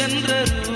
ಸೂರ್ಯ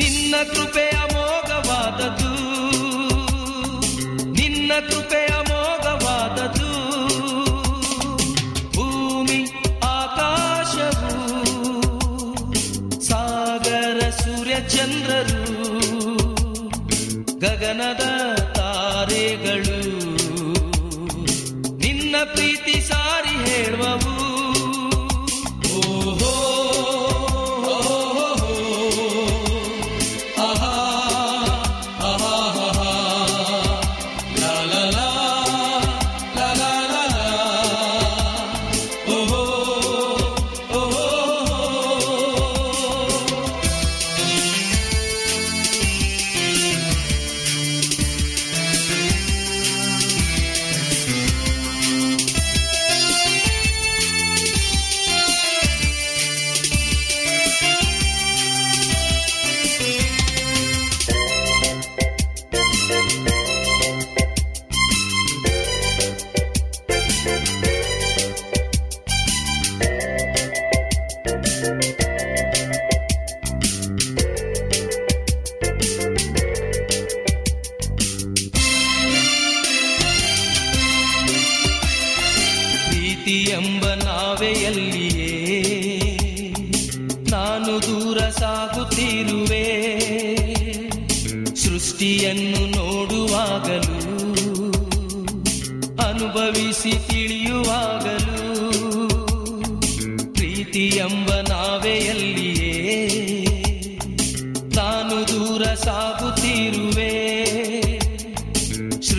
ನಿನ್ನ ಕೃಪೆಯ ಮೋಘವಾದದು ನಿನ್ನ ಕೃಪೆಯ ಮೋಘವಾದದು ಭೂಮಿ ಆಕಾಶವು ಸಾಗರ ಸೂರ್ಯ ಚಂದ್ರರು ಗಗನದ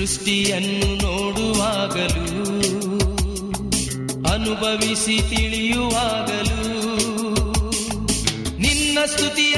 ಸೃಷ್ಟಿಯನ್ನು ನೋಡುವಾಗಲೂ ಅನುಭವಿಸಿ ತಿಳಿಯುವಾಗಲೂ ನಿನ್ನ ಸ್ತುತಿಯ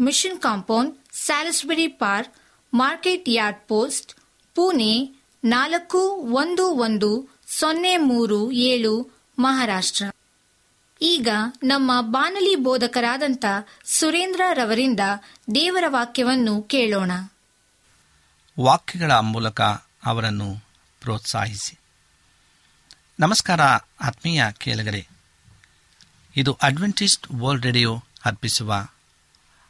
Mission Compound, Salisbury Park, Market Yard Post, Pune ನಾಲ್ಕು ಒಂದು ಒಂದು ಸೊನ್ನೆ ಮೂರು ಏಳು ಮಹಾರಾಷ್ಟ್ರ. ಈಗ ನಮ್ಮ ಬಾನಲಿ ಬೋಧಕರಾದಂಥ ಸುರೇಂದ್ರ ರವರಿಂದ ದೇವರ ವಾಕ್ಯವನ್ನು ಕೇಳೋಣ. ವಾಕ್ಯಗಳ ಮೂಲಕ ಅವರನ್ನು ಪ್ರೋತ್ಸಾಹಿಸಿ. ನಮಸ್ಕಾರ ಆತ್ಮೀಯ ಕೇಳಗರೆ. ಇದು ಅಡ್ವೆಂಟಿಸ್ಟ್ ವರ್ಲ್ಡ್ ರೇಡಿಯೋ ಅರ್ಪಿಸುವ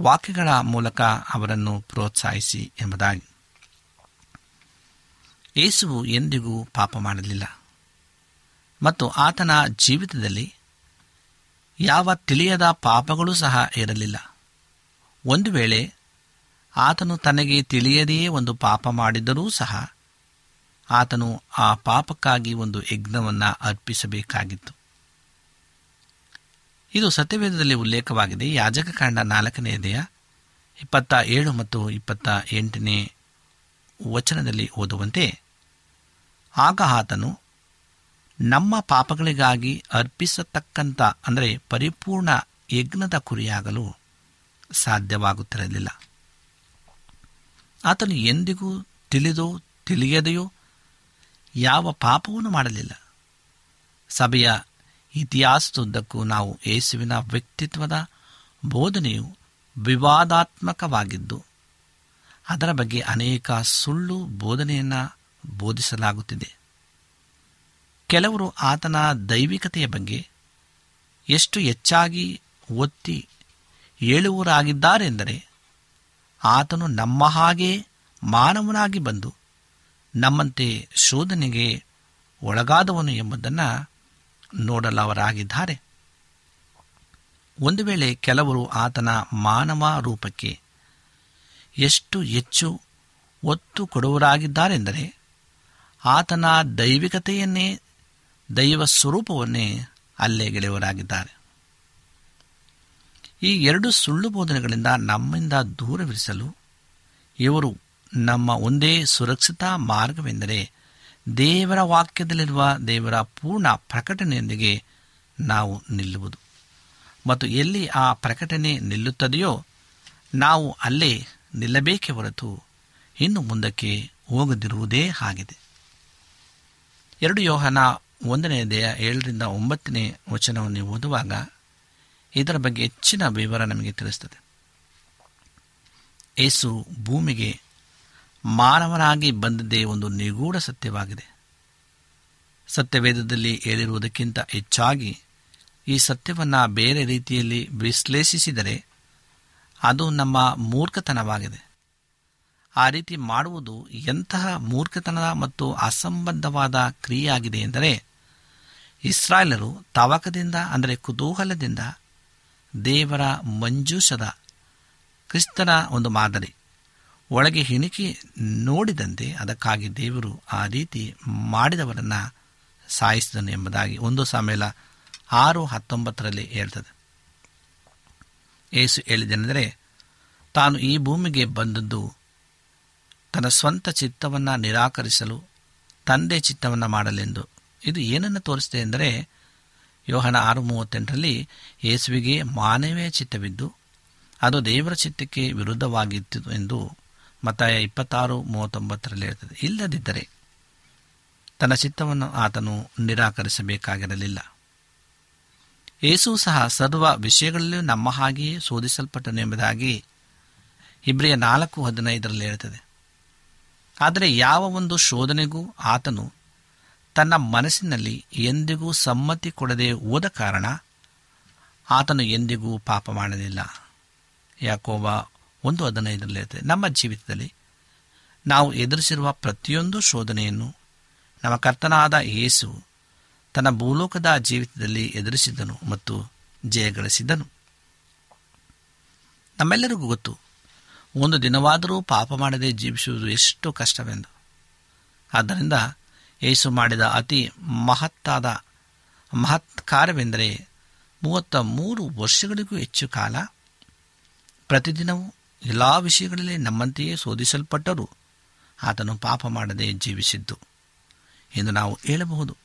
ವಾಕ್ಯಗಳ ಮೂಲಕ ಅವರನ್ನು ಪ್ರೋತ್ಸಾಹಿಸಿ ಎಂಬುದಾಗಿ. ಯೇಸುವು ಎಂದಿಗೂ ಪಾಪ ಮಾಡಲಿಲ್ಲ. ಮತ್ತು ಆತನ ಜೀವಿತದಲ್ಲಿ ಯಾವ ತಿಳಿಯದ ಪಾಪಗಳೂ ಸಹ ಇರಲಿಲ್ಲ. ಒಂದು ವೇಳೆ ಆತನು ತನಗೆ ತಿಳಿಯದೆಯೇ ಒಂದು ಪಾಪ ಮಾಡಿದ್ದರೂ ಸಹ ಆತನು ಆ ಪಾಪಕ್ಕಾಗಿ ಒಂದು ಯಜ್ಞವನ್ನು ಅರ್ಪಿಸಬೇಕಾಗಿತ್ತು. ಇದು ಸತ್ಯವೇದದಲ್ಲಿ ಉಲ್ಲೇಖವಾಗಿದೆ. ಯಾಜಕ ಕಾಂಡ ನಾಲ್ಕನೆಯದೆಯ ಇಪ್ಪತ್ತ ಏಳು ಮತ್ತು ಇಪ್ಪತ್ತ ಎಂಟನೇ ವಚನದಲ್ಲಿ ಓದುವಂತೆ, ಆಗ ಆತನು, ನಮ್ಮ ಪಾಪಗಳಿಗಾಗಿ ಅರ್ಪಿಸತಕ್ಕಂಥ, ಅಂದರೆ ಪರಿಪೂರ್ಣ ಯಜ್ಞದ ಕುರಿಯಾಗಲು ಸಾಧ್ಯವಾಗುತ್ತಿರಲಿಲ್ಲ. ಆತನು ಎಂದಿಗೂ ತಿಳಿದೋ ತಿಳಿಯದೆಯೋ ಯಾವ ಪಾಪವನ್ನು ಮಾಡಲಿಲ್ಲ. ಸಭೆಯ ಇತಿಹಾಸದುದ್ದಕ್ಕೂ ನಾವು ಯೇಸುವಿನ ವ್ಯಕ್ತಿತ್ವದ ಬೋಧನೆಯು ವಿವಾದಾತ್ಮಕವಾಗಿದ್ದು, ಅದರ ಬಗ್ಗೆ ಅನೇಕ ಸುಳ್ಳು ಬೋಧನೆಯನ್ನು ಬೋಧಿಸಲಾಗುತ್ತಿದೆ. ಕೆಲವರು ಆತನ ದೈವಿಕತೆಯ ಬಗ್ಗೆ ಎಷ್ಟು ಹೆಚ್ಚಾಗಿ ಒತ್ತಿ ಹೇಳುವರಾಗಿದ್ದಾರೆಂದರೆ ಆತನು ನಮ್ಮ ಹಾಗೆ ಮಾನವನಾಗಿ ಬಂದು ನಮ್ಮಂತೆ ಶೋಧನೆಗೆ ಒಳಗಾದವನು ಎಂಬುದನ್ನು ನೋಡಲವರಾಗಿದ್ದಾರೆ. ಒಂದು ವೇಳೆ ಕೆಲವರು ಆತನ ಮಾನವ ರೂಪಕ್ಕೆ ಎಷ್ಟು ಹೆಚ್ಚು ಒತ್ತು ಕೊಡುವರಾಗಿದ್ದಾರೆಂದರೆ ಆತನ ದೈವಿಕತೆಯನ್ನೇ, ದೈವ ಸ್ವರೂಪವನ್ನೇ ಅಲ್ಲೆಗೆಳೆಯವರಾಗಿದ್ದಾರೆ ಈ ಎರಡು ಸುಳ್ಳು ಬೋಧನೆಗಳಿಂದ ನಮ್ಮಿಂದ ದೂರವಿರಿಸಲು ಇವರು ನಮ್ಮ ಒಂದೇ ಸುರಕ್ಷಿತ ಮಾರ್ಗವೆಂದರೆ ದೇವರ ವಾಕ್ಯದಲ್ಲಿರುವ ದೇವರ ಪೂರ್ಣ ಪ್ರಕಟಣೆಯೊಂದಿಗೆ ನಾವು ನಿಲ್ಲುವುದು. ಮತ್ತು ಎಲ್ಲಿ ಆ ಪ್ರಕಟಣೆ ನಿಲ್ಲುತ್ತದೆಯೋ ನಾವು ಅಲ್ಲೇ ನಿಲ್ಲಬೇಕೇ ಹೊರತು ಇನ್ನು ಮುಂದಕ್ಕೆ ಹೋಗದಿರುವುದೇ ಆಗಿದೆ. ಎರಡು ಯೋಹನ ಒಂದನೇ ದೇಹ ಏಳರಿಂದ ಒಂಬತ್ತನೇ ವಚನವನ್ನು ಓದುವಾಗ ಇದರ ಬಗ್ಗೆ ಹೆಚ್ಚಿನ ವಿವರ ನಮಗೆ ತಿಳಿಸುತ್ತದೆ ಏಸು ಭೂಮಿಗೆ ಮಾನವನಾಗಿ ಬಂದದ್ದೇ ಒಂದು ನಿಗೂಢ ಸತ್ಯವಾಗಿದೆ. ಸತ್ಯವೇದದಲ್ಲಿ ಹೇಳಿರುವುದಕ್ಕಿಂತ ಹೆಚ್ಚಾಗಿ ಈ ಸತ್ಯವನ್ನು ಬೇರೆ ರೀತಿಯಲ್ಲಿ ವಿಶ್ಲೇಷಿಸಿದರೆ ಅದು ನಮ್ಮ ಮೂರ್ಖತನವಾಗಿದೆ. ಆ ರೀತಿ ಮಾಡುವುದು ಎಂತಹ ಮೂರ್ಖತನ ಮತ್ತು ಅಸಂಬದ್ಧವಾದ ಕ್ರಿಯೆಯಾಗಿದೆ ಎಂದರೆ ಇಸ್ರಾಯೇಲರು ತವಕದಿಂದ, ಅಂದರೆ ಕುತೂಹಲದಿಂದ ದೇವರ ಮಂಜೂಷದ, ಕ್ರಿಸ್ತನ ಒಂದು ಮಾದರಿ. ಒಳಗೆ ಹಿಣಿಕಿ ನೋಡಿದಂತೆ ಅದಕ್ಕಾಗಿ ದೇವರು ಆ ರೀತಿ ಮಾಡಿದವರನ್ನು ಸಾಯಿಸಿದನು ಎಂಬುದಾಗಿ ಒಂದು ಸಾಮೇಲ ಆರು ಹತ್ತೊಂಬತ್ತರಲ್ಲಿ ಹೇಳ್ತದೆ. ಏಸು ಹೇಳಿದೆನೆಂದರೆ ತಾನು ಈ ಭೂಮಿಗೆ ಬಂದದ್ದು ತನ್ನ ಸ್ವಂತ ಚಿತ್ತವನ್ನು ನಿರಾಕರಿಸಲು, ತಂದೆ ಚಿತ್ತವನ್ನು ಮಾಡಲೆಂದು. ಇದು ಏನನ್ನು ತೋರಿಸಿದೆ ಎಂದರೆ, ಯೋಹನ ಆರು ಮೂವತ್ತೆಂಟರಲ್ಲಿ ಯೇಸುವಿಗೆ ಮಾನವೀಯ ಚಿತ್ತವಿದ್ದು, ಅದು ದೇವರ ಚಿತ್ತಕ್ಕೆ ವಿರುದ್ಧವಾಗಿತ್ತು ಎಂದು ಮತ್ತಾಯ ಇಪ್ಪತ್ತಾರು ಮೂವತ್ತೊಂಬತ್ತರಲ್ಲಿ ಇರ್ತದೆ ಇಲ್ಲದಿದ್ದರೆ ತನ್ನ ಚಿತ್ತವನ್ನು ಆತನು ನಿರಾಕರಿಸಬೇಕಾಗಿರಲಿಲ್ಲ. ಯೇಸು ಸಹ ಸರ್ವ ವಿಷಯಗಳಲ್ಲೂ ನಮ್ಮ ಹಾಗೆಯೇ ಶೋಧಿಸಲ್ಪಟ್ಟನು ಎಂಬುದಾಗಿ ಇಬ್ರಿಯ ನಾಲ್ಕು ಹದಿನೈದರಲ್ಲಿ ಇರುತ್ತದೆ ಆದರೆ ಯಾವ ಒಂದು ಶೋಧನೆಗೂ ಆತನು ತನ್ನ ಮನಸ್ಸಿನಲ್ಲಿ ಎಂದಿಗೂ ಸಮ್ಮತಿ ಕೊಡದೆ ಹೋದ ಕಾರಣ ಆತನು ಎಂದಿಗೂ ಪಾಪ ಮಾಡಲಿಲ್ಲ. ಯಾಕೋಬ ಒಂದು ಹದಿನೈದರಲ್ಲಿ ಇರುತ್ತೆ ನಮ್ಮ ಜೀವಿತದಲ್ಲಿ ನಾವು ಎದುರಿಸಿರುವ ಪ್ರತಿಯೊಂದು ಶೋಧನೆಯನ್ನು ನಮ್ಮ ಕರ್ತನಾದ ಯೇಸು ತನ್ನ ಭೂಲೋಕದ ಜೀವಿತದಲ್ಲಿ ಎದುರಿಸಿದನು ಮತ್ತು ಜಯಗಳಿಸಿದನು ನಮ್ಮೆಲ್ಲರಿಗೂ ಗೊತ್ತು, ಒಂದು ದಿನವಾದರೂ ಪಾಪ ಮಾಡದೆ ಜೀವಿಸುವುದು ಎಷ್ಟು ಕಷ್ಟವೆಂದು. ಆದ್ದರಿಂದ ಯೇಸು ಮಾಡಿದ ಅತಿ ಮಹತ್ತಾದ, ಮಹತ್ ಕಾರ್ಯವೆಂದರೆ ಮೂವತ್ತ ಮೂರು ವರ್ಷಗಳಿಗೂ ಹೆಚ್ಚು ಕಾಲ ಪ್ರತಿದಿನವೂ ಎಲ್ಲ ವಿಷಯಗಳಲ್ಲಿ ನಮ್ಮಂತೆಯೇ ಶೋಧಿಸಲ್ಪಟ್ಟರೂ ಆತನು ಪಾಪ ಮಾಡದೆ ಜೀವಿಸಿದ್ದು. ಎಂದು ನಾವು ಹೇಳಬಹುದು.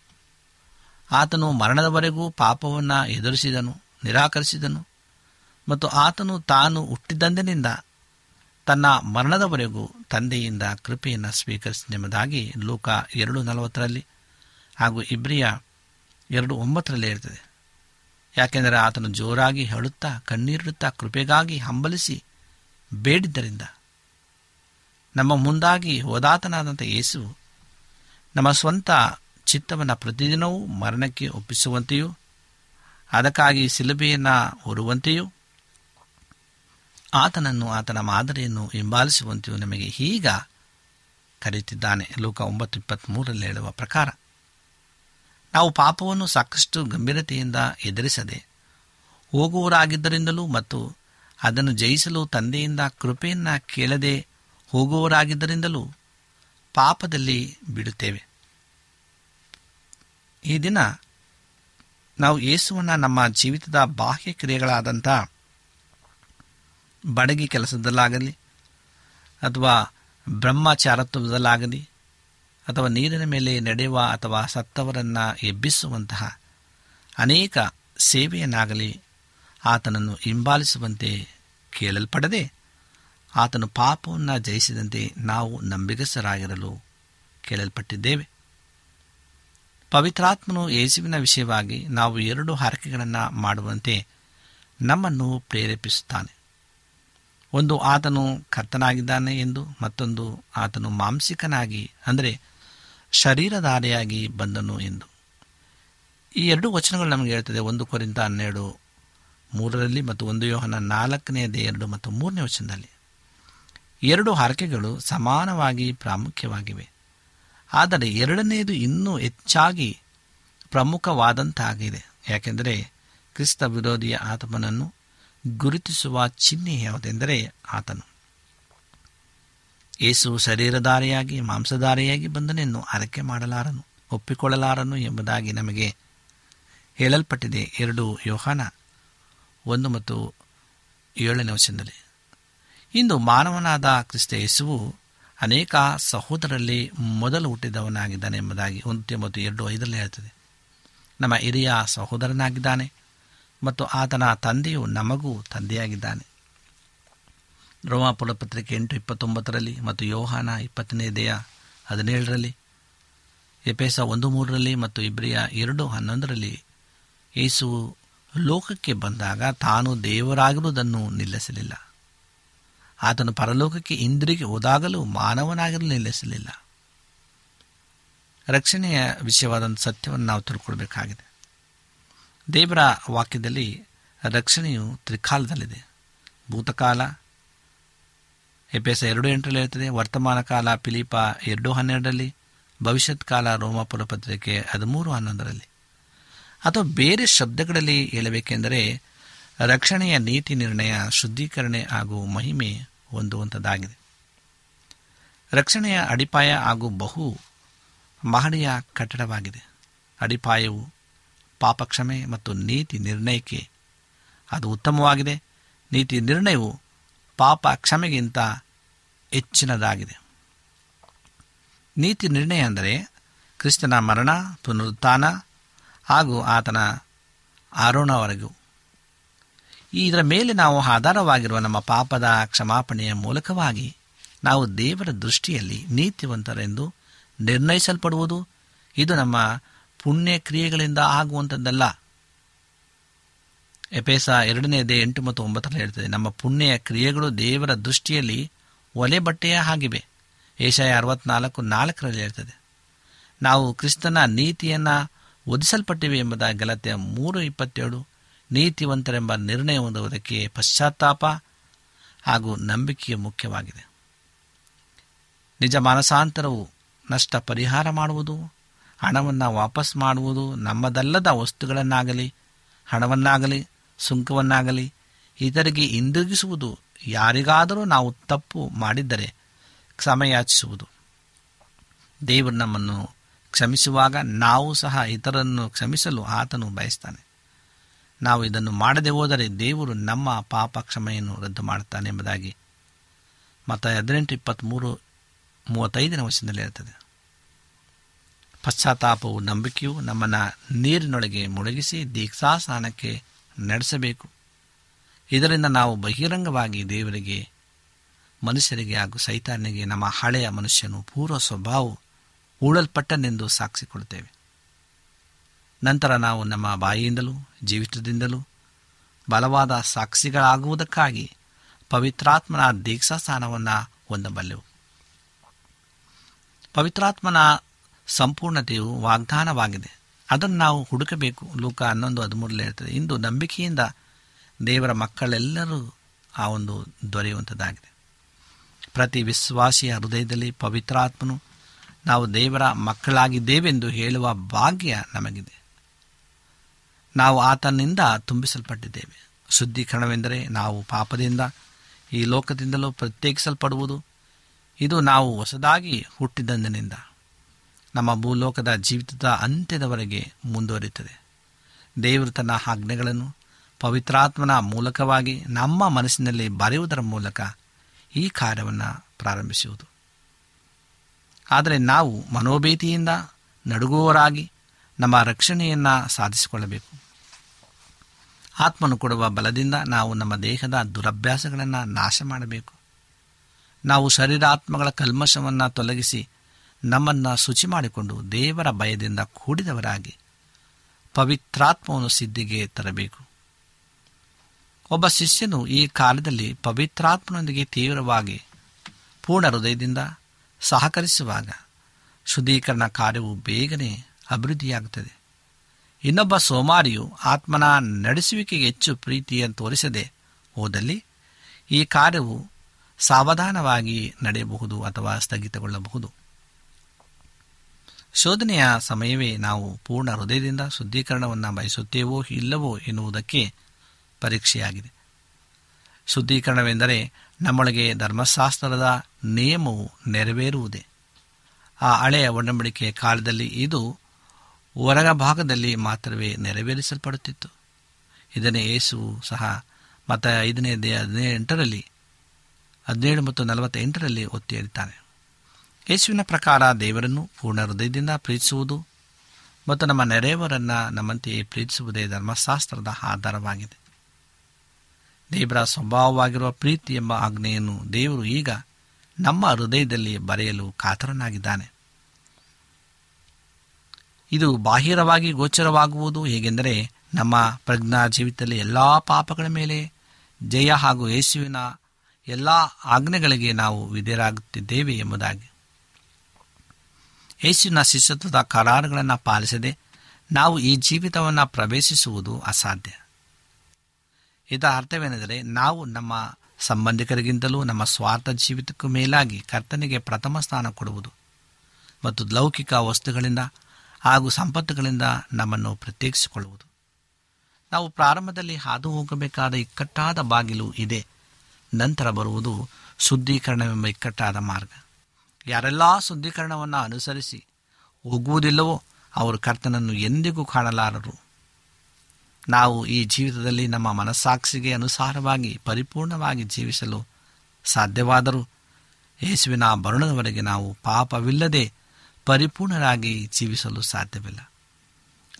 ಆತನು ಮರಣದವರೆಗೂ ಪಾಪವನ್ನು ಎದುರಿಸಿದನು, ನಿರಾಕರಿಸಿದನು. ಮತ್ತು ಆತನು ತಾನು ಹುಟ್ಟಿದಂದಿನಿಂದ ತನ್ನ ಮರಣದವರೆಗೂ ತಂದೆಯಿಂದ ಕೃಪೆಯನ್ನು ಸ್ವೀಕರಿಸಿದೆಂಬುದಾಗಿ ಲೋಕ ಎರಡು ನಲವತ್ತರಲ್ಲಿ ಹಾಗೂ ಇಬ್ರಿಯ ಎರಡು ಒಂಬತ್ತರಲ್ಲಿ ಇರ್ತದೆ. ಯಾಕೆಂದರೆ ಆತನು ಜೋರಾಗಿ ಹೇಳುತ್ತಾ, ಕಣ್ಣೀರಿಡುತ್ತಾ, ಕೃಪೆಗಾಗಿ ಹಂಬಲಿಸಿ ಬೇಡಿದ್ದರಿಂದ ನಮ್ಮ ಮುಂದಾಗಿ ಹೋದಾತನಾದಂಥ ಯೇಸು ನಮ್ಮ ಸ್ವಂತ ಚಿತ್ತವನ್ನು ಪ್ರತಿದಿನವೂ ಮರಣಕ್ಕೆ ಒಪ್ಪಿಸುವಂತೆಯೂ, ಅದಕ್ಕಾಗಿ ಸಿಲುಬೆಯನ್ನು ಹೊರುವಂತೆಯೂ, ಆತನನ್ನು ಆತನ ಮಾದರಿಯನ್ನು ಹಿಂಬಾಲಿಸುವಂತೆಯೂ ನಮಗೆ ಈಗ ಕರೆಯುತ್ತಿದ್ದಾನೆ. ಲೋಕ ಒಂಬತ್ತು ಇಪ್ಪತ್ತ್ಮೂರರಲ್ಲಿ ಹೇಳುವ ಪ್ರಕಾರ, ನಾವು ಪಾಪವನ್ನು ಸಾಕಷ್ಟು ಗಂಭೀರತೆಯಿಂದ ಎದುರಿಸದೆ ಹೋಗುವವರಾಗಿದ್ದರಿಂದಲೂ ಮತ್ತು ಅದನ್ನು ಜಯಿಸಲು ತಂದೆಯಿಂದ ಕೃಪೆಯನ್ನು ಕೇಳದೆ ಹೋಗುವವರಾಗಿದ್ದರಿಂದಲೂ ಪಾಪದಲ್ಲಿ ಬಿಡುತ್ತೇವೆ. ಈ ದಿನ ನಾವು ಯೇಸುವನ್ನು ನಮ್ಮ ಜೀವಿತದ ಬಾಹ್ಯ ಕ್ರಿಯೆಗಳಾದಂಥ ಬಡಗಿ ಕೆಲಸದಲ್ಲಾಗಲಿ ಅಥವಾ ಬ್ರಹ್ಮಚಾರತ್ವದಲ್ಲಾಗಲಿ ಅಥವಾ ನೀರಿನ ಮೇಲೆ ನಡೆಯುವ ಅಥವಾ ಸತ್ತವರನ್ನು ಎಬ್ಬಿಸುವಂತಹ ಅನೇಕ ಸೇವೆಯನ್ನಾಗಲಿ ಆತನನ್ನು ಹಿಂಬಾಲಿಸುವಂತೆ ಕೇಳಲ್ಪಡದೆ ಆತನು ಪಾಪವನ್ನು ಜಯಿಸಿದಂತೆ ನಾವು ನಂಬಿಗಸರಾಗಿರಲು ಕೇಳಲ್ಪಟ್ಟಿದ್ದೇವೆ. ಪವಿತ್ರಾತ್ಮನು ಯೇಸುವಿನ ವಿಷಯವಾಗಿ ನಾವು ಎರಡು ಹರಕೆಗಳನ್ನು ಮಾಡುವಂತೆ ನಮ್ಮನ್ನು ಪ್ರೇರೇಪಿಸುತ್ತಾನೆ. ಒಂದು ಆತನು ಕರ್ತನಾಗಿದ್ದಾನೆ ಎಂದು ಮತ್ತೊಂದು ಆತನು ಮಾಂಸಿಕನಾಗಿ ಅಂದರೆ ಶರೀರಧಾರಿಯಾಗಿ ಬಂದನು ಎಂದು. ಈ ಎರಡು ವಚನಗಳು ನಮಗೆ ಹೇಳ್ತದೆ. ಒಂದು ಕೊರಿಂದ ಹನ್ನೆರಡು ಮೂರರಲ್ಲಿ ಮತ್ತು ಒಂದು ಯೋಹನ ನಾಲ್ಕನೆಯದೇ ಎರಡು ಮತ್ತು ಮೂರನೇ ವಚನದಲ್ಲಿ. ಎರಡು ಹರಕೆಗಳು ಸಮಾನವಾಗಿ ಪ್ರಾಮುಖ್ಯವಾಗಿವೆ. ಆದರೆ ಎರಡನೆಯದು ಇನ್ನೂ ಹೆಚ್ಚಾಗಿ ಪ್ರಮುಖವಾದಂತಾಗಿದೆ. ಯಾಕೆಂದರೆ ಕ್ರಿಸ್ತ ವಿರೋಧಿಯ ಆತ್ಮನನ್ನು ಗುರುತಿಸುವ ಚಿಹ್ನೆ ಯಾವುದೆಂದರೆ ಆತನು. ಏಸು ಶರೀರಧಾರಿಯಾಗಿ, ಮಾಂಸಧಾರಿಯಾಗಿ ಬಂದನೆನ್ನು ಹರಕೆ ಮಾಡಲಾರನು, ಒಪ್ಪಿಕೊಳ್ಳಲಾರನು ಎಂಬುದಾಗಿ ನಮಗೆ ಹೇಳಲ್ಪಟ್ಟಿದೆ. ಎರಡು ಯೋಹಾನ ಒಂದು ಮತ್ತು ಏಳನೇ ವಚನದಲ್ಲಿ. ಇಂದು ಮಾನವನಾದ ಕ್ರಿಸ್ತ ಯೇಸುವು ಅನೇಕ ಸಹೋದರಲ್ಲಿ ಮೊದಲು ಹುಟ್ಟಿದವನಾಗಿದ್ದಾನೆ ಎಂಬುದಾಗಿ ಒಂದು ಮತ್ತು ಎರಡು ಐದರಲ್ಲಿ ಹೇಳ್ತದೆ. ನಮ್ಮ ಹಿರಿಯ ಸಹೋದರನಾಗಿದ್ದಾನೆ ಮತ್ತು ಆತನ ತಂದೆಯು ನಮಗೂ ತಂದೆಯಾಗಿದ್ದಾನೆ. ರೋಮಾಪುರ ಪತ್ರಿಕೆ ಎಂಟು ಇಪ್ಪತ್ತೊಂಬತ್ತರಲ್ಲಿ ಮತ್ತು ಯೋಹಾನ ಇಪ್ಪತ್ತನೇ ದೇಹ ಹದಿನೇಳರಲ್ಲಿ ಎಪೇಸ ಒಂದು ಮೂರರಲ್ಲಿ ಮತ್ತು ಇಬ್ರಿಯ ಎರಡು ಹನ್ನೊಂದರಲ್ಲಿ ಯೇಸು ಲೋಕಕ್ಕೆ ಬಂದಾಗ ತಾನು ದೇವರಾಗಿರುವುದನ್ನು ನಿಲ್ಲಿಸಲಿಲ್ಲ. ಆತನು ಪರಲೋಕಕ್ಕೆ ಇಂದ್ರಿಗೆ ಹೋದಾಗಲೂ ಮಾನವನಾಗಿರಲು ನಿಲ್ಲಿಸಲಿಲ್ಲ. ರಕ್ಷಣೆಯ ವಿಷಯವಾದಂಥ ಸತ್ಯವನ್ನು ನಾವು ತಿಳ್ಕೊಳ್ಬೇಕಾಗಿದೆ. ದೇವರ ವಾಕ್ಯದಲ್ಲಿ ರಕ್ಷಣೆಯು ತ್ರಿಕಾಲದಲ್ಲಿದೆ. ಭೂತಕಾಲ ಎಪೆಸ ಎರಡು ಎಂಟರಲ್ಲಿ ಇರ್ತದೆ ವರ್ತಮಾನ ಕಾಲ ಪಿಲಿಪ ಎರಡು ಹನ್ನೆರಡರಲ್ಲಿ, ಭವಿಷ್ಯತ್ ಕಾಲ ರೋಮಾಪುರ ಪತ್ರಿಕೆ ಹದಿಮೂರು ಹನ್ನೊಂದರಲ್ಲಿ. ಅಥವಾ ಬೇರೆ ಶಬ್ದಗಳಲ್ಲಿ ಹೇಳಬೇಕೆಂದರೆ, ರಕ್ಷಣೆಯ ನೀತಿ ನಿರ್ಣಯ, ಶುದ್ಧೀಕರಣೆ ಹಾಗೂ ಮಹಿಮೆ ಹೊಂದುವಂಥದ್ದಾಗಿದೆ. ರಕ್ಷಣೆಯ ಅಡಿಪಾಯ ಹಾಗೂ ಬಹು ಮಹಡಿಯ ಕಟ್ಟಡವಾಗಿದೆ. ಅಡಿಪಾಯವು ಪಾಪಕ್ಷಮೆ ಮತ್ತು ನೀತಿ ನಿರ್ಣಯಕ್ಕೆ ಅದು ಉತ್ತಮವಾಗಿದೆ. ನೀತಿ ನಿರ್ಣಯವು ಪಾಪ ಕ್ಷಮೆಗಿಂತ ಹೆಚ್ಚಿನದಾಗಿದೆ. ನೀತಿ ನಿರ್ಣಯ ಅಂದರೆ, ಕ್ರಿಸ್ತನ ಮರಣ, ಪುನರುತ್ಥಾನ ಹಾಗೂ ಆತನ ಆರೋಣವರೆಗೂ ಇದರ ಮೇಲೆ ನಾವು ಆಧಾರವಾಗಿರುವ ನಮ್ಮ ಪಾಪದ ಕ್ಷಮಾಪಣೆಯ ಮೂಲಕವಾಗಿ ನಾವು ದೇವರ ದೃಷ್ಟಿಯಲ್ಲಿ ನೀತಿವಂತರೆಂದು ನಿರ್ಣಯಿಸಲ್ಪಡುವುದು ಇದು ನಮ್ಮ ಪುಣ್ಯ ಕ್ರಿಯೆಗಳಿಂದ ಆಗುವಂಥದ್ದಲ್ಲ. ಎಪೇಸ ಎರಡನೇದೇ ಎಂಟು ಮತ್ತು ಒಂಬತ್ತರಲ್ಲಿ ಹೇಳ್ತದೆ, ನಮ್ಮ ಪುಣ್ಯ ಕ್ರಿಯೆಗಳು ದೇವರ ದೃಷ್ಟಿಯಲ್ಲಿ ಒಲೆ ಬಟ್ಟೆಯ ಆಗಿವೆ ಏಷಾಯ ಅರವತ್ನಾಲ್ಕು ನಾಲ್ಕರಲ್ಲಿ ಹೇಳ್ತದೆ, ನಾವು ಕ್ರಿಸ್ತನ ನೀತಿಯನ್ನು ಒದಿಸಲ್ಪಟ್ಟಿವೆ ಎಂಬುದ ಗಲತೆಯ ಮೂರು ಇಪ್ಪತ್ತೇಳು, ನೀತಿವಂತರೆಂಬ ನಿರ್ಣಯ ಹೊಂದುವುದಕ್ಕೆ ಪಶ್ಚಾತ್ತಾಪ ಹಾಗೂ ನಂಬಿಕೆಯು ಮುಖ್ಯವಾಗಿದೆ. ನಿಜ ಮಾನಸಾಂತರವು ನಷ್ಟ ಪರಿಹಾರ ಮಾಡುವುದು, ಹಣವನ್ನು ವಾಪಸ್ ಮಾಡುವುದು ನಮ್ಮದಲ್ಲದ ವಸ್ತುಗಳನ್ನಾಗಲಿ, ಹಣವನ್ನಾಗಲಿ, ಸುಂಕವನ್ನಾಗಲಿ, ಇತರಿಗೆ ಹಿಂದಿರುಗಿಸುವುದು ಯಾರಿಗಾದರೂ ನಾವು ತಪ್ಪು ಮಾಡಿದ್ದರೆ ಕ್ಷಮೆಯಾಚಿಸುವುದು. ದೇವರು ನಮ್ಮನ್ನು ಕ್ಷಮಿಸುವಾಗ ನಾವು ಸಹ ಇತರನ್ನು ಕ್ಷಮಿಸಲು ಆತನು ಬಯಸ್ತಾನೆ. ನಾವು ಇದನ್ನು ಮಾಡದೆ ಹೋದರೆ ದೇವರು ನಮ್ಮ ಪಾಪ ಕ್ಷಮೆಯನ್ನು ರದ್ದು ಮಾಡುತ್ತಾನೆ ಎಂಬುದಾಗಿ ಮತ್ತು ಹದಿನೆಂಟು ಇಪ್ಪತ್ತ್ಮೂರು ಮೂವತ್ತೈದನೇ ವರ್ಷದಲ್ಲಿ ಇರ್ತದೆ ಪಶ್ಚಾತ್ತಾಪವು ನಂಬಿಕೆಯು ನಮ್ಮನ್ನು ನೀರಿನೊಳಗೆ ಮುಳುಗಿಸಿ ದೀಕ್ಷಾ ಸ್ನಾನಕ್ಕೆ ನಡೆಸಬೇಕು. ಇದರಿಂದ ನಾವು ಬಹಿರಂಗವಾಗಿ ದೇವರಿಗೆ, ಮನುಷ್ಯರಿಗೆ ಹಾಗೂ ಸೈತಾನ್ಯಗೆ ನಮ್ಮ ಹಳೆಯ ಮನುಷ್ಯನು ಪೂರ್ವ ಸ್ವಭಾವವು ಹೂಳಲ್ಪಟ್ಟನೆಂದು ಸಾಕ್ಷಿ ಕೊಡುತ್ತೇವೆ ನಂತರ ನಾವು ನಮ್ಮ ಬಾಯಿಯಿಂದಲೂ ಜೀವಿತದಿಂದಲೂ ಬಲವಾದ ಸಾಕ್ಷಿಗಳಾಗುವುದಕ್ಕಾಗಿ ಪವಿತ್ರಾತ್ಮನ ದೀಕ್ಷಾ ಸ್ಥಾನವನ್ನು ಹೊಂದಬಲ್ಲೆವು. ಪವಿತ್ರಾತ್ಮನ ಸಂಪೂರ್ಣತೆಯು ವಾಗ್ದಾನವಾಗಿದೆ. ಅದನ್ನು ನಾವು ಹುಡುಕಬೇಕು. ಲೋಕ ಹನ್ನೊಂದು ಹದಿಮೂರರಲ್ಲಿ ಇರ್ತದೆ ಇಂದು ನಂಬಿಕೆಯಿಂದ ದೇವರ ಮಕ್ಕಳೆಲ್ಲರೂ ಆ ಒಂದು ದೊರೆಯುವಂಥದ್ದಾಗಿದೆ. ಪ್ರತಿ ವಿಶ್ವಾಸಿಯ ಹೃದಯದಲ್ಲಿ ಪವಿತ್ರಾತ್ಮನು ನಾವು ದೇವರ ಮಕ್ಕಳಾಗಿದ್ದೇವೆಂದು ಹೇಳುವ ಭಾಗ್ಯ ನಮಗಿದೆ. ನಾವು ಆತನಿಂದ ತುಂಬಿಸಲ್ಪಟ್ಟಿದ್ದೇವೆ. ಶುದ್ಧೀಕರಣವೆಂದರೆ ನಾವು ಪಾಪದಿಂದ, ಈ ಲೋಕದಿಂದಲೂ ಪ್ರತ್ಯೇಕಿಸಲ್ಪಡುವುದು. ಇದು ನಾವು ಹೊಸದಾಗಿ ಹುಟ್ಟಿದಂದಿನಿಂದ ನಮ್ಮ ಭೂಲೋಕದ ಜೀವಿತದ ಅಂತ್ಯದವರೆಗೆ ಮುಂದುವರಿಯುತ್ತದೆ. ದೇವರು ತನ್ನ ಆಜ್ಞೆಗಳನ್ನು ಪವಿತ್ರಾತ್ಮನ ಮೂಲಕವಾಗಿ ನಮ್ಮ ಮನಸ್ಸಿನಲ್ಲಿ ಬರೆಯುವುದರ ಮೂಲಕ ಈ ಕಾರ್ಯವನ್ನು ಪ್ರಾರಂಭಿಸುವುದು. ಆದರೆ ನಾವು ಮನೋಭೀತಿಯಿಂದ ನಡುಗುವವರಾಗಿ ನಮ್ಮ ರಕ್ಷಣೆಯನ್ನು ಸಾಧಿಸಿಕೊಳ್ಳಬೇಕು. ಆತ್ಮನು ಕೊಡುವ ಬಲದಿಂದ ನಾವು ನಮ್ಮ ದೇಹದ ದುರಭ್ಯಾಸಗಳನ್ನು ನಾಶ ಮಾಡಬೇಕು. ನಾವು ಶರೀರಾತ್ಮಗಳ ಕಲ್ಮಶವನ್ನು ತೊಲಗಿಸಿ ನಮ್ಮನ್ನು ಶುಚಿ ಮಾಡಿಕೊಂಡು ದೇವರ ಭಯದಿಂದ ಕೂಡಿದವರಾಗಿ ಪವಿತ್ರಾತ್ಮವನ್ನು ಸಿದ್ಧಿಗೆ ತರಬೇಕು. ಒಬ್ಬ ಶಿಷ್ಯನು ಈ ಕಾಲದಲ್ಲಿ ಪವಿತ್ರಾತ್ಮನೊಂದಿಗೆ ತೀವ್ರವಾಗಿ ಪೂರ್ಣ ಹೃದಯದಿಂದ ಸಹಕರಿಸುವಾಗ ಶುದ್ಧೀಕರಣ ಕಾರ್ಯವು ಬೇಗನೆ ಅಭಿವೃದ್ಧಿಯಾಗುತ್ತದೆ. ಇನ್ನೊಬ್ಬ ಸೋಮಾರಿಯು ಆತ್ಮನ ನಡೆಸುವಿಕೆಗೆ ಹೆಚ್ಚು ಪ್ರೀತಿಯನ್ನು ತೋರಿಸದೆ ಹೋದಲ್ಲಿ ಈ ಕಾರ್ಯವು ಸಾವಧಾನವಾಗಿ ನಡೆಯಬಹುದು ಅಥವಾ ಸ್ಥಗಿತಗೊಳ್ಳಬಹುದು. ಶೋಧನೆಯ ಸಮಯವೇ ನಾವು ಪೂರ್ಣ ಹೃದಯದಿಂದ ಶುದ್ಧೀಕರಣವನ್ನು ಬಯಸುತ್ತೇವೋ ಇಲ್ಲವೋ ಎನ್ನುವುದಕ್ಕೆ ಪರೀಕ್ಷೆಯಾಗಿದೆ. ಶುದ್ಧೀಕರಣವೆಂದರೆ ನಮ್ಮೊಳಗೆ ಧರ್ಮಶಾಸ್ತ್ರದ ನಿಯಮವು ನೆರವೇರುವುದೇ. ಆ ಹಳೆಯ ಒಡಂಬಡಿಕೆಯ ಕಾಲದಲ್ಲಿ ಇದು ಹೊರಗ ಭಾಗದಲ್ಲಿ ಮಾತ್ರವೇ ನೆರವೇರಿಸಲ್ಪಡುತ್ತಿತ್ತು. ಇದನ್ನೇ ಯೇಸುವು ಸಹ ಮತ್ತು ಐದನೇ ಹದಿನೆಂಟರಲ್ಲಿ, ಹದಿನೇಳು ಮತ್ತು ನಲವತ್ತೆಂಟರಲ್ಲಿ ಒತ್ತಿ ಹೇಳ್ತಾನೆ ಯೇಸುವಿನ ಪ್ರಕಾರ ದೇವರನ್ನು ಪೂರ್ಣ ಹೃದಯದಿಂದ ಪ್ರೀತಿಸುವುದು ಮತ್ತು ನಮ್ಮ ನೆರೆಯವರನ್ನು ನಮ್ಮಂತೆಯೇ ಪ್ರೀತಿಸುವುದೇ ಧರ್ಮಶಾಸ್ತ್ರದ ಆಧಾರವಾಗಿದೆ. ದೇವರ ಸ್ವಭಾವವಾಗಿರುವ ಪ್ರೀತಿ ಎಂಬ ಆಜ್ಞೆಯನ್ನು ದೇವರು ಈಗ ನಮ್ಮ ಹೃದಯದಲ್ಲಿ ಬರೆಯಲು ಕಾತರನಾಗಿದ್ದಾನೆ. ಇದು ಬಾಹಿರವಾಗಿ ಗೋಚರವಾಗುವುದು ಹೇಗೆಂದರೆ ನಮ್ಮ ಪ್ರಜ್ಞಾ ಜೀವಿತದಲ್ಲಿ ಎಲ್ಲ ಪಾಪಗಳ ಮೇಲೆ ಜಯ ಹಾಗೂ ಯೇಸುವಿನ ಎಲ್ಲ ಆಜ್ಞೆಗಳಿಗೆ ನಾವು ವಿಧೇಯರಾಗುತ್ತಿದ್ದೇವೆ ಎಂಬುದಾಗಿ. ಯೇಸುವಿನ ಶಿಷ್ಯತ್ವದ ಕರಾರುಗಳನ್ನು ಪಾಲಿಸದೆ ನಾವು ಈ ಜೀವಿತವನ್ನು ಪ್ರವೇಶಿಸುವುದು ಅಸಾಧ್ಯ. ಇದರ ಅರ್ಥವೇನೆಂದರೆ ನಾವು ನಮ್ಮ ಸಂಬಂಧಿಕರಿಗಿಂತಲೂ ನಮ್ಮ ಸ್ವಾರ್ಥ ಜೀವಿತಕ್ಕೂ ಮೇಲಾಗಿ ಕರ್ತನಿಗೆ ಪ್ರಥಮ ಸ್ಥಾನ ಕೊಡುವುದು. ಮತ್ತು ಲೌಕಿಕ ವಸ್ತುಗಳಿಂದ ಹಾಗೂ ಸಂಪತ್ತುಗಳಿಂದ ನಮ್ಮನ್ನು ಪ್ರತ್ಯೇಕಿಸಿಕೊಳ್ಳುವುದು. ನಾವು ಪ್ರಾರಂಭದಲ್ಲಿ ಹಾದು ಹೋಗಬೇಕಾದ ಇಕ್ಕಟ್ಟಾದ ಬಾಗಿಲು ಇದೆ. ನಂತರ ಬರುವುದು ಶುದ್ಧೀಕರಣವೆಂಬ ಇಕ್ಕಟ್ಟಾದ ಮಾರ್ಗ. ಯಾರೆಲ್ಲ ಶುದ್ಧೀಕರಣವನ್ನು ಅನುಸರಿಸಿ ಹೋಗುವುದಿಲ್ಲವೋ ಅವರು ಕರ್ತನನ್ನು ಎಂದಿಗೂ ಕಾಣಲಾರರು. ನಾವು ಈ ಜೀವಿತದಲ್ಲಿ ನಮ್ಮ ಮನಸ್ಸಾಕ್ಷಿಗೆ ಅನುಸಾರವಾಗಿ, ಪರಿಪೂರ್ಣವಾಗಿ ಜೀವಿಸಲು ಸಾಧ್ಯವಾದರೂ ಯೇಸುವಿನ ಬರುಣದವರೆಗೆ ನಾವು ಪಾಪವಿಲ್ಲದೆ ಪರಿಪೂರ್ಣರಾಗಿ ಜೀವಿಸಲು ಸಾಧ್ಯವಿಲ್ಲ.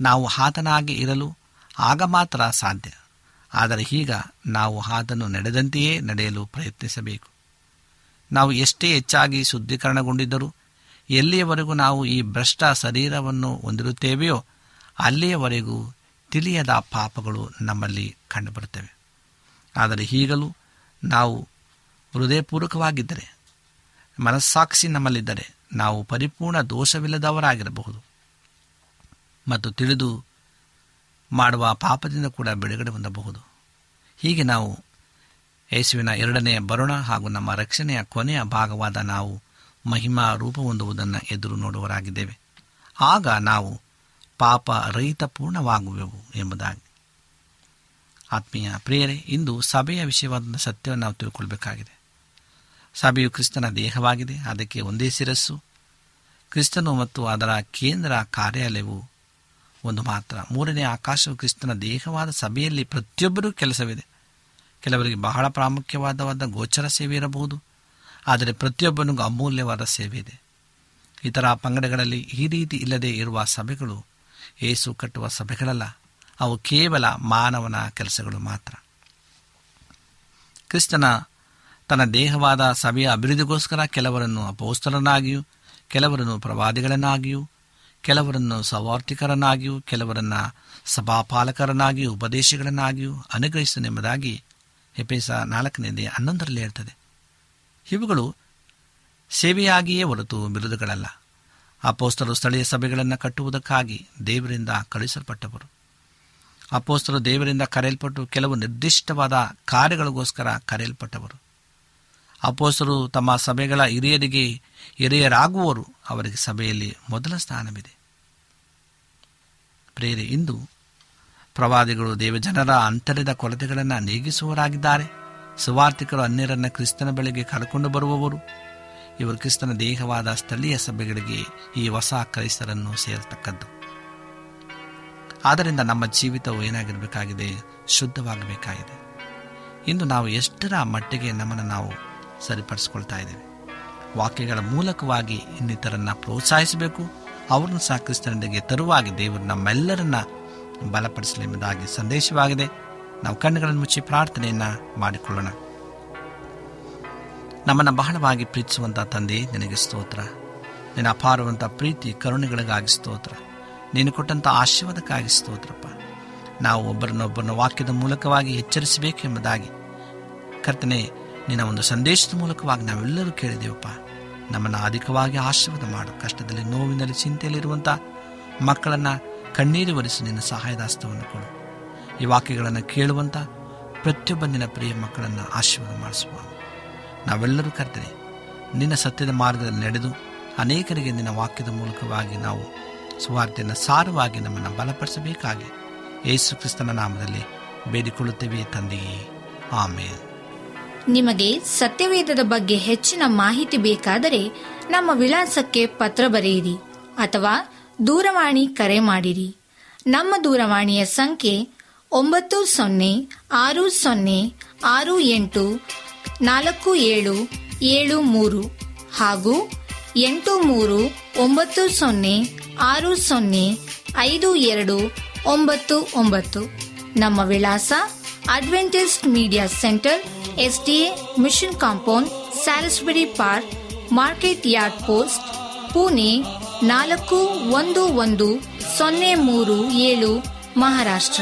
ನಾವು ಆತನಾಗಿ ಇರಲು ಆಗ ಮಾತ್ರ ಸಾಧ್ಯ. ಆದರೆ ಈಗ ನಾವು ಆತನು ನಡೆದಂತೆಯೇ ನಡೆಯಲು ಪ್ರಯತ್ನಿಸಬೇಕು. ನಾವು ಎಷ್ಟೇ ಹೆಚ್ಚಾಗಿ ಶುದ್ಧೀಕರಣಗೊಂಡಿದ್ದರೂ ಎಲ್ಲಿಯವರೆಗೂ ನಾವು ಈ ಭ್ರಷ್ಟ ಶರೀರವನ್ನು ಹೊಂದಿರುತ್ತೇವೆಯೋ ಅಲ್ಲಿಯವರೆಗೂ ತಿಳಿಯದ ಪಾಪಗಳು ನಮ್ಮಲ್ಲಿ ಕಂಡುಬರುತ್ತವೆ. ಆದರೆ ಈಗಲೂ ನಾವು ಹೃದಯಪೂರ್ವಕವಾಗಿದ್ದರೆ, ಮನಸ್ಸಾಕ್ಷಿ ನಮ್ಮಲ್ಲಿದ್ದರೆ ನಾವು ಪರಿಪೂರ್ಣ ದೋಷವಿಲ್ಲದವರಾಗಿರಬಹುದು. ಮತ್ತು ತಿಳಿದು ಮಾಡುವ ಪಾಪದಿಂದ ಕೂಡ ಬಿಡುಗಡೆ ಹೊಂದಬಹುದು. ಹೀಗೆ ನಾವು ಯೇಸುವಿನ ಎರಡನೆಯ ಬರುಣ ಹಾಗೂ ನಮ್ಮ ರಕ್ಷಣೆಯ ಕೊನೆಯ ಭಾಗವಾದ ನಾವು ಮಹಿಮಾ ರೂಪ ಹೊಂದುವುದನ್ನು ಎದುರು ನೋಡುವರಾಗಿದ್ದೇವೆ ಆಗ ನಾವು ಪಾಪ ರಹಿತ ಪೂರ್ಣವಾಗುವೆವು ಎಂಬುದಾಗಿ. ಆತ್ಮೀಯ ಪ್ರಿಯರೇ, ಇಂದು ಸಭೆಯ ವಿಷಯವಾದ ಸತ್ಯವನ್ನು ನಾವು ತಿಳ್ಕೊಳ್ಬೇಕಾಗಿದೆ. ಸಭೆಯು ಕ್ರಿಸ್ತನ ದೇಹವಾಗಿದೆ, ಅದಕ್ಕೆ ಒಂದೇ ಶಿರಸ್ಸು. ಕ್ರಿಸ್ತನು ಮತ್ತು ಅದರ ಕೇಂದ್ರ ಕಾರ್ಯಾಲಯವು ಒಂದು ಮಾತ್ರ. ಮೂರನೇ ಆಕಾಶವು ಕ್ರಿಸ್ತನ ದೇಹವಾದ ಸಭೆಯಲ್ಲಿ ಪ್ರತಿಯೊಬ್ಬರೂ ಕೆಲಸವಿದೆ. ಕೆಲವರಿಗೆ ಬಹಳ ಪ್ರಾಮುಖ್ಯವಾದವಾದ ಗೋಚರ ಸೇವೆ ಇರಬಹುದು, ಆದರೆ ಪ್ರತಿಯೊಬ್ಬನಿಗೂ ಅಮೂಲ್ಯವಾದ ಸೇವೆ ಇದೆ. ಇತರ ಪಂಗಡಗಳಲ್ಲಿ ಈ ರೀತಿ ಇಲ್ಲದೆ ಇರುವ ಸಭೆಗಳು ಏಸು ಕಟ್ಟುವ ಸಭೆಗಳಲ್ಲ. ಅವು ಕೇವಲ ಮಾನವನ ಕೆಲಸಗಳು ಮಾತ್ರ. ಕ್ರಿಸ್ತನ ತನ್ನ ದೇಹವಾದ ಸಭೆಯ ಅಭಿವೃದ್ಧಿಗೋಸ್ಕರ ಕೆಲವರನ್ನು ಅಪೋಸ್ತರನ್ನಾಗಿಯೂ ಕೆಲವರನ್ನು ಪ್ರವಾದಿಗಳನ್ನಾಗಿಯೂ, ಕೆಲವರನ್ನು ಸವಾರ್ಥಿಕರನ್ನಾಗಿಯೂ ಕೆಲವರನ್ನು ಸಭಾಪಾಲಕರನ್ನಾಗಿಯೂ, ಉಪದೇಶಗಳನ್ನಾಗಿಯೂ ಅನುಗ್ರಹಿಸನೆಂಬುದಾಗಿ ಹೆಪೇಸ ನಾಲ್ಕನೇದೇ ಹನ್ನೊಂದರಲ್ಲಿ ಹೇಳ್ತದೆ. ಇವುಗಳು ಸೇವೆಯಾಗಿಯೇ ಹೊರತು ಬಿರುದುಗಳಲ್ಲ. ಅಪೋಸ್ತರು ಸ್ಥಳೀಯ ಸಭೆಗಳನ್ನು ಕಟ್ಟುವುದಕ್ಕಾಗಿ ದೇವರಿಂದ ಕಳುಹಿಸಲ್ಪಟ್ಟವರು. ಅಪೋಸ್ತರು ದೇವರಿಂದ ಕರೆಯಲ್ಪಟ್ಟು ಕೆಲವು ನಿರ್ದಿಷ್ಟವಾದ ಕಾರ್ಯಗಳಿಗೋಸ್ಕರ ಕರೆಯಲ್ಪಟ್ಟವರು. ಅಪೋಸ್ತರು ತಮ್ಮ ಸಭೆಗಳ ಹಿರಿಯರಿಗೆ ಹಿರಿಯರಾಗುವವರು ಅವರಿಗೆ ಸಭೆಯಲ್ಲಿ ಮೊದಲ ಸ್ಥಾನವಿದೆ. ಪ್ರೇರೆ ಇಂದು ಪ್ರವಾದಿಗಳು ದೇವಜನರ ಅಂತರದ ಕೊರತೆಗಳನ್ನು ನೀಗಿಸುವವರಾಗಿದ್ದಾರೆ. ಸುವಾರ್ಥಿಕರು ಅನ್ಯರನ್ನ ಕ್ರಿಸ್ತನ ಬಳಿಗೆ ಕರೆಕೊಂಡು ಬರುವವರು. ಇವರು ಕ್ರಿಸ್ತನ ದೇಹವಾದ ಸ್ಥಳೀಯ ಸಭೆಗಳಿಗೆ ಈ ಹೊಸ ಕ್ರೈಸ್ತರನ್ನು ಸೇರತಕ್ಕದ್ದು. ಆದ್ದರಿಂದ ನಮ್ಮ ಜೀವಿತವು ಏನಾಗಿರಬೇಕಾಗಿದೆ? ಶುದ್ಧವಾಗಬೇಕಾಗಿದೆ. ಇಂದು ನಾವು ಎಷ್ಟರ ಮಟ್ಟಿಗೆ ನಮ್ಮನ್ನು ನಾವು ಸರಿಪಡಿಸ್ಕೊಳ್ತಾ ಇದ್ದೇವೆ? ವಾಕ್ಯಗಳ ಮೂಲಕವಾಗಿ ಇನ್ನಿತರನ್ನು ಪ್ರೋತ್ಸಾಹಿಸಬೇಕು. ಅವರನ್ನು ಸಹ ಕ್ರಿಸ್ತನೊಂದಿಗೆ ತರುವಾಗಿ ದೇವರು ನಮ್ಮೆಲ್ಲರನ್ನ ಬಲಪಡಿಸಲಿ ಎಂಬುದಾಗಿ ಸಂದೇಶವಾಗಿದೆ. ನಾವು ಕಣ್ಣುಗಳನ್ನು ಮುಚ್ಚಿ ಪ್ರಾರ್ಥನೆಯನ್ನು ಮಾಡಿಕೊಳ್ಳೋಣ. ನಮ್ಮನ್ನು ಬಹಳವಾಗಿ ಪ್ರೀತಿಸುವಂಥ ತಂದೆ, ನಿನಗೆ ಸ್ತೋತ್ರ. ನಿನ್ನ ಅಪಾರವಂಥ ಪ್ರೀತಿ, ಕರುಣೆಗಳಿಗಾಗಿ ಸ್ತೋತ್ರ. ನೀನು ಕೊಟ್ಟಂಥ ಆಶೀರ್ವಾದಕ್ಕಾಗಿ ಸ್ತೋತ್ರಪ್ಪ. ನಾವು ಒಬ್ಬರನ್ನೊಬ್ಬರನ್ನ ವಾಕ್ಯದ ಮೂಲಕವಾಗಿ ಎಚ್ಚರಿಸಬೇಕೆಂಬುದಾಗಿ ಕರ್ತನೆ, ನಿನ್ನ ಒಂದು ಸಂದೇಶದ ಮೂಲಕವಾಗಿ ನಾವೆಲ್ಲರೂ ಕೇಳಿದೆವಪ್ಪ. ನಮ್ಮನ್ನು ಅಧಿಕವಾಗಿ ಆಶೀರ್ವಾದ ಮಾಡು. ಕಷ್ಟದಲ್ಲಿ, ನೋವಿನಲ್ಲಿ ಚಿಂತೆಯಲ್ಲಿರುವಂಥ ಮಕ್ಕಳನ್ನು ಕಣ್ಣೀರು ಒರೆಸಿ ನಿನ್ನ ಸಹಾಯದಾಸ್ತವನ್ನು ಕೊಡು. ಈ ವಾಕ್ಯಗಳನ್ನು ಕೇಳುವಂಥ ಪ್ರತಿಯೊಬ್ಬ ನಿನ್ನ ಪ್ರಿಯ ಮಕ್ಕಳನ್ನು ಆಶೀರ್ವಾದ ಮಾಡಿಸುವ ನಾವೆಲ್ಲರೂ ಕರ್ತನೆ, ನಿನ್ನ ಸತ್ಯದ ಮಾರ್ಗದಲ್ಲಿ ನಡೆದು ಅನೇಕರಿಗೆ ನಿನ್ನ ವಾಕ್ಯದ ಮೂಲಕವಾಗಿ ನಾವು ಸುವಾರ್ತೆಯನ್ನು ಸಾರವಾಗಿ ನಮ್ಮನ್ನು ಬಲಪಡಿಸಬೇಕಾಗಿ ಯೇಸು ಕ್ರಿಸ್ತನ ನಾಮದಲ್ಲಿ ಬೇಡಿಕೊಳ್ಳುತ್ತೇವೆ ತಂದೆಯೇ. ಆಮೇಲೆ ನಿಮಗೆ ಸತ್ಯವೇದದ ಬಗ್ಗೆ ಹೆಚ್ಚಿನ ಮಾಹಿತಿ ಬೇಕಾದರೆ ನಮ್ಮ ವಿಳಾಸಕ್ಕೆ ಪತ್ರ ಬರೆಯಿರಿ ಅಥವಾ ದೂರವಾಣಿ ಕರೆ ಮಾಡಿರಿ. ನಮ್ಮ ದೂರವಾಣಿಯ ಸಂಖ್ಯೆ ಒಂಬತ್ತು ಸೊನ್ನೆ ಆರು ಸೊನ್ನೆ ಆರು ಎಂಟು ನಾಲ್ಕು ಏಳು ಏಳು ಮೂರು ಹಾಗೂ ಎಂಟು ಮೂರು, ಒಂಬತ್ತು ಸೊನ್ನೆ, ಆರು ಸೊನ್ನೆ, ಐದು ಎರಡು, ಒಂಬತ್ತು ಒಂಬತ್ತು. ನಮ್ಮ ವಿಳಾಸ Adventist Media Centre S D A Mission Compound, Salisbury Park, Market Yard Post, Pune ನಾಲ್ಕು ಒಂದು ಒಂದು ಸೊನ್ನೆ ಮೂರು ಏಳು, ಮಹಾರಾಷ್ಟ್ರ.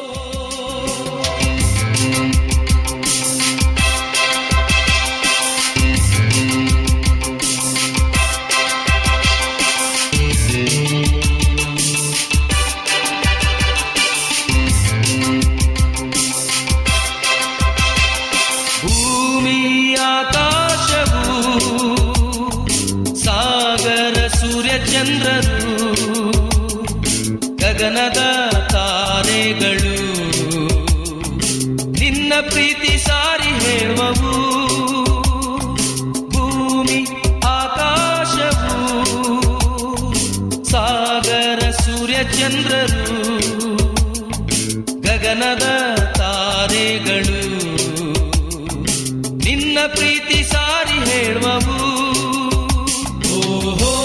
ಪ್ರೀತಿ ಸಾರಿ ಹೇಳುವವು. ಓಹೋ